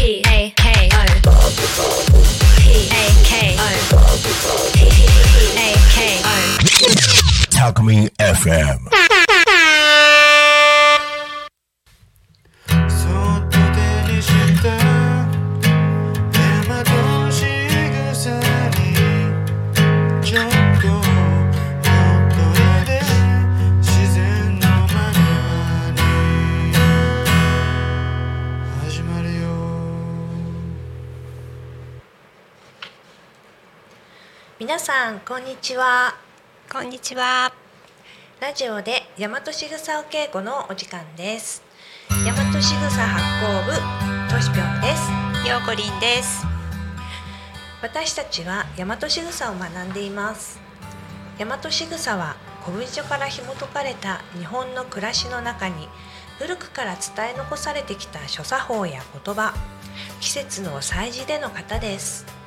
P A K O P A K O P A K O Talk Me FM. 皆さんこんにちは。こんにちは。ラジオで大和しぐさお稽古のお時間です。大和しぐさ発行部としぴょんです。ようこりんです。私たちは大和しぐさを学んでいます。大和しぐさは古文書から紐解かれた日本の暮らしの中に古くから伝え残されてきた諸作法や言葉季節の祭事での方です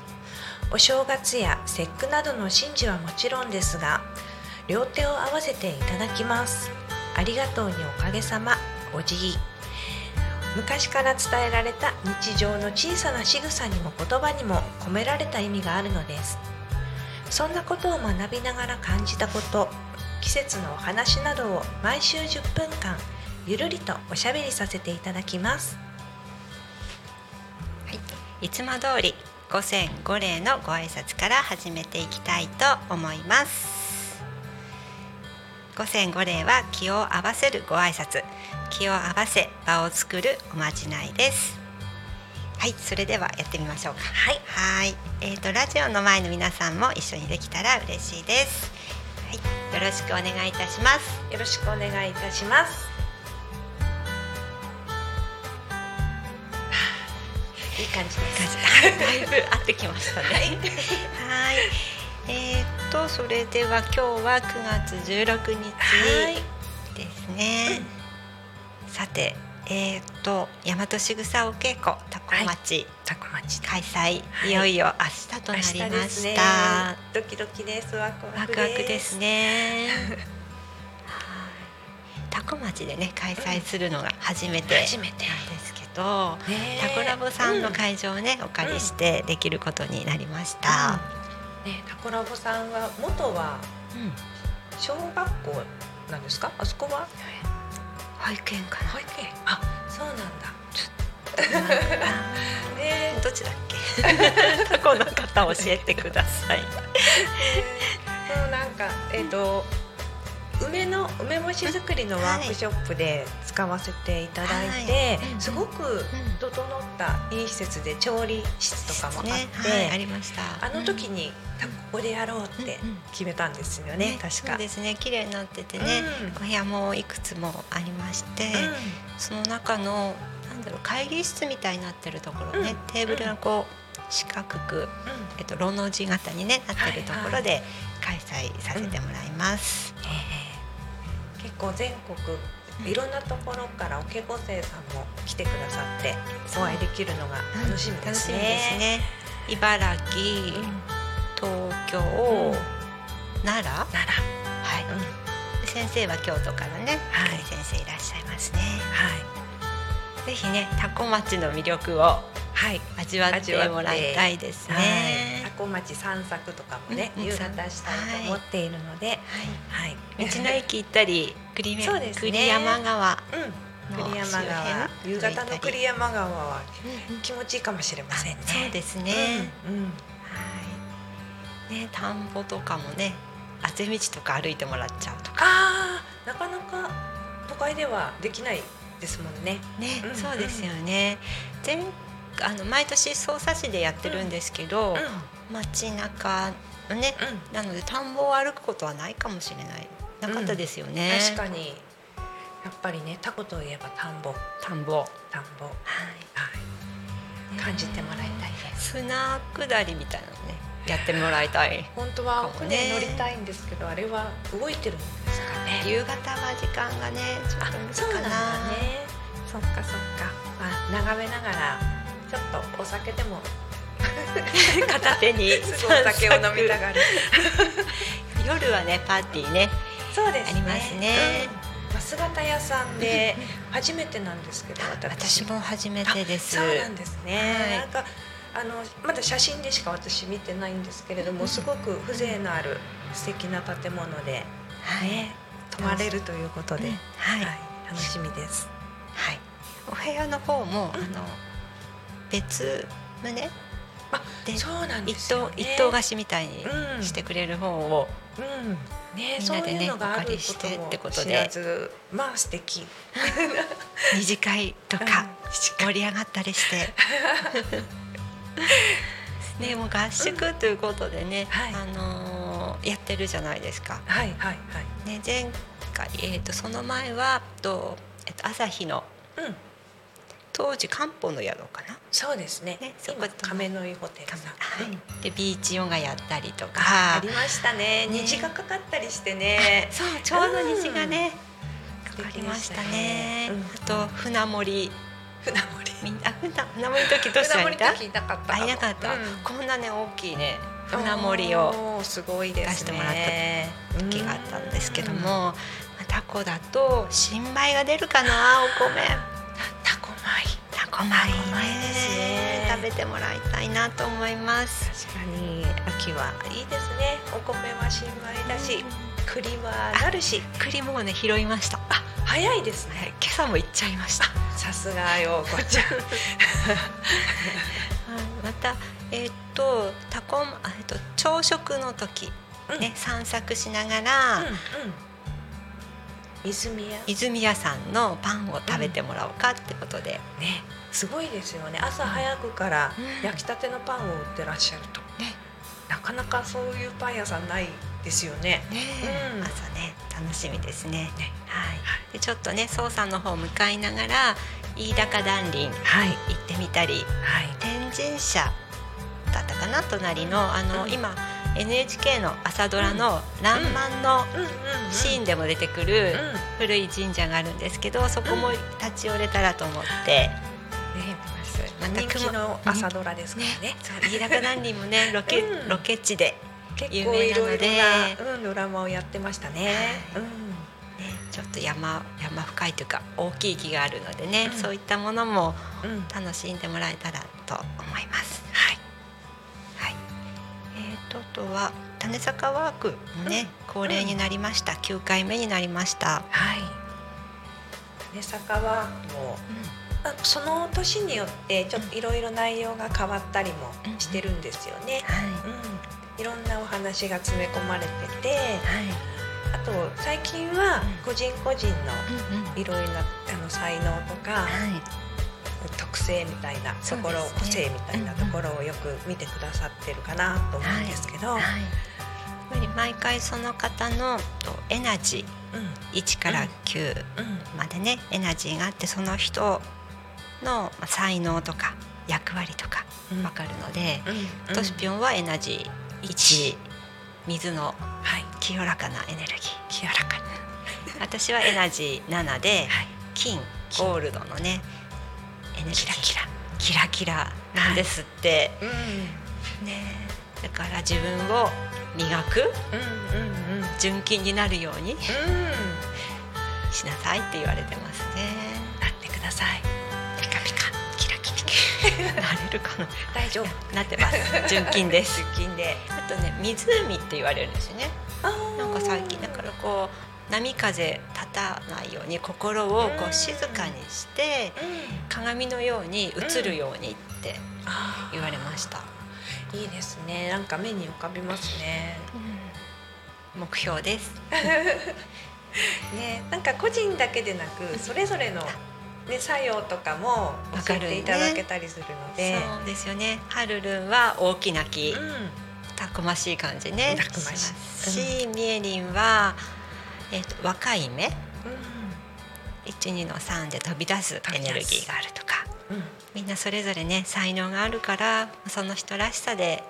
お正月や節句などの神事はもちろんですが両手を合わせていただきます。ありがとうにおかげさま。お辞儀昔から伝えられた日常の小さな仕草にも言葉にも込められた意味があるのです。そんなことを学びながら感じたこと季節のお話などを毎週10分間ゆるりとおしゃべりさせていただきます。はい。いつも通り五千五礼のご挨拶から始めていきたいと思います。五千五礼は気を合わせるご挨拶、気を合わせ場を作るおまじないです。はい、それではやってみましょうか。はいはい、えっ、とラジオの前の皆さんも一緒にできたら嬉しいです。はい、よろしくお願いいたします。よろしくお願いいたします感じです。だいぶ合ってきましたね。はい。えーっとそれでは今日は9月16日はいですね。さて、えーっと大和しぐさお稽古タコ町。タコ町開催、はい。い、よいよ明日となりました。ドキドキです。ワクワクです。ね。はい。タコ町でね開催するのが初めてなん初めて。ですけど、ねタコラボさんのうん会場をね、お借りしてできることになりました。ねタコラボさんは元はうん。小学校なんですか？あそこは？保育園かな。保育園。あそうなんだ。あ ねーどっちだっけ？タコの方教えてください。そうなんかえっ、と梅の梅干し作りのワークショップで使わせていただいて、はい。うん。うんすごく整ったいい施設で調理室とかもあって、ね、はい、ありました。あの時に、多分ここでやろうってうんうん。決めたんですよね、確か。そうですね、綺麗になっててね、うん。お部屋もいくつもありまして、その中のなんだろう会議室みたいになってるところね、うん。テーブルがこう四角く、えっとロの字型にねなってるところで開催させてもらいます。ええ。結構全国いろんなところからお稽古生さんも来てくださってお会いできるのが楽しみですね。楽しみですね。茨城、東京、奈良、はい。先生は京都からね、はい先生いらっしゃいますね。いぜひね、タコ町の魅力をはい。味わってもらいたいですね。はい、タコ町散策とかもね、夕方したいと思っているので、はい。道の駅行ったり、栗めそうですね栗山川、うん、の栗山川、周夕辺方の栗山川は気持ちいいかもしれませんね。そうですね。はい。ね、田んぼとかもね、あぜ道とか歩いてもらっちゃうとか。ああ、なかなか都会ではできないですもんね。ね、うんそうですよね。前あの毎年匝瑳市でやってるんですけど、う街中のね、ん、なので田んぼを歩くことはないかもしれない。なかったですよね。確かに。やっぱりね、タコといえば田んぼ、田んぼ。田んぼ、はい。はい、感じてもらいたいです。砂下りみたいなのね、やってもらいたい。本当は船乗りたいんですけど、あれは動いてるんですかね。夕方は時間がね、ちょっと無理かな。そうなんだね。そっかそっか。まあ眺めながらちょっとお酒でも。片手に。お酒を飲みたがる。夜はねパーティーね。そうですね。ありますね。うん。まあ姿屋さんで 初めてなんですけど私。も初めてです。あそうなんですね、はい。なんかあのまだ写真でしか私見てないんですけれどもすごく風情のある素敵な建物で、はい。ね、泊まれるということで、うん。はい。楽しみです。はい。お部屋の方も、うん。あの別棟あでそうなんで一すよ、ね、棟一棟貸しみたいにうんしてくれる方を、うん。ね、みんなでねお借りしてってことで。まあ素敵。二次会とかうん。盛り上がったりして。ね、もう合宿ということでね、はい。あのーやってるじゃないですか。はいはいはい。ね、前回、えー、とその前はと、えっと朝日のうん当時漢方の宿かな？そうですね。ね今亀の井ホテルさん、はい。うんでビーチヨガやったりとか。ありましたね。ね。虹がかかったりしてね。そう。ちょうど虹がね、うん。かかりましたね。あと船盛り。船盛り。みんなあ船船盛りの時どうした船盛り時いなかったあいなかった、うん。こんなね大きいね船盛りをすごいですね。出してもらった時があったんですけども、まあタコだと新米が出るかなお米米タコ米タコ米ですね。食べてもらいたいなと思います。確かに秋はいいですね。お米は新米だし栗はなるし。栗もね拾いました。あ早いですね。はい今朝も行っちゃいました。さすがよこち。ゃ んはいまたえっ、とタコあえっと朝食の時うん。ね、散策しながら、うんうん泉屋。泉屋さんのパンを食べてもらおうかってことで、ね。すごいですよね。朝早くからうん。焼きたてのパンを売ってらっしゃると、ね。なかなかそういうパン屋さんないですよね。ねうん。朝ね楽しみですね。ね。はい。でちょっとね曹さんの方向かいながら飯高断林はい。行ってみたりはい。天神社だったかな隣のあの、うん。今 NHK の朝ドラの「らんまん」のシーンでも出てくるうん。古い神社があるんですけどそこも立ち寄れたらと思って、ねまた人気の朝ドラですからね。そう飯高断林もね ロケ,、うん。ロケ地で、有名なのでいろいろな、うん、ドラマをやってましたね、はい。うん。ね、ちょっと山山深いというか大きい木があるのでね、うん。そういったものもうん。楽しんでもらえたらと思います。とあとは種坂ワークもね、恒例になりました。9回目になりました。はい。ね坂はもうあその年によってちょっといろいろ内容が変わったりもしてるんですよね、はい。うん、いろんなお話が詰め込まれててはい。あと最近は個人個人のうんうん。いろいろなあの才能とかはい。特性みたいなところ、ね個性みたいなところをよく見てくださってるかなと思うんですけど、はい。やっぱり毎回その方のとエナジうん。ー1から9うん。までね、エナジーがあってその人のまあ才能とか役割とかうん。わかるので、うん。トシピョンはエナジー1水のはい。清らかなエネルギー。清らかに私はエナジー7ではい。金ゴールドのねエネルギーキラキラキラキラなんですって、うん。ね。だから自分を磨くうんうんうん。純金になるようにうん。しなさいって言われてますね。なってください。ピカピカ。キラキラなれるかな？大丈夫。なってます。純金です。出勤で。あとね湖って言われるんですよね。あなんか最近だからこう波風立たないように心をこうんう静かにしてうん。鏡のように映るようにってあ言われました、いいですね。なんか目に浮かびますね。目標です。ねなんか個人だけでなくそれぞれのね作用とかも教えていただけたりするので、そうですよね。はるるんは大きな木、うん。たくましい感じね。たくましい。ます。し、みえりんは、えー、と若い目。12の3で飛び出すエネルギーがあるとか。うんうん。みんなそれぞれね才能があるからその人らしさで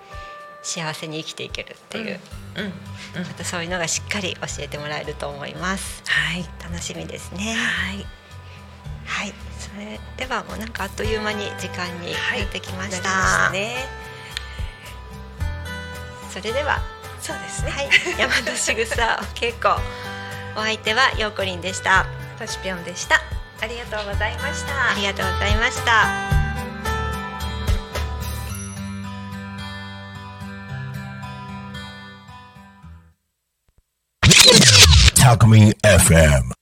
幸せに生きていけるっていう、うん。うん。またそういうのがしっかり教えてもらえると思います。はい。楽しみですね。はい。はい。それではもうなんかあっという間に時間になってきました,、なりまね。それでは。そうですね。はい。大和しぐさ稽古お相手はようこりんでしたとしぴょんでしたありがとうございましたありがとうございました。Talk Me FM.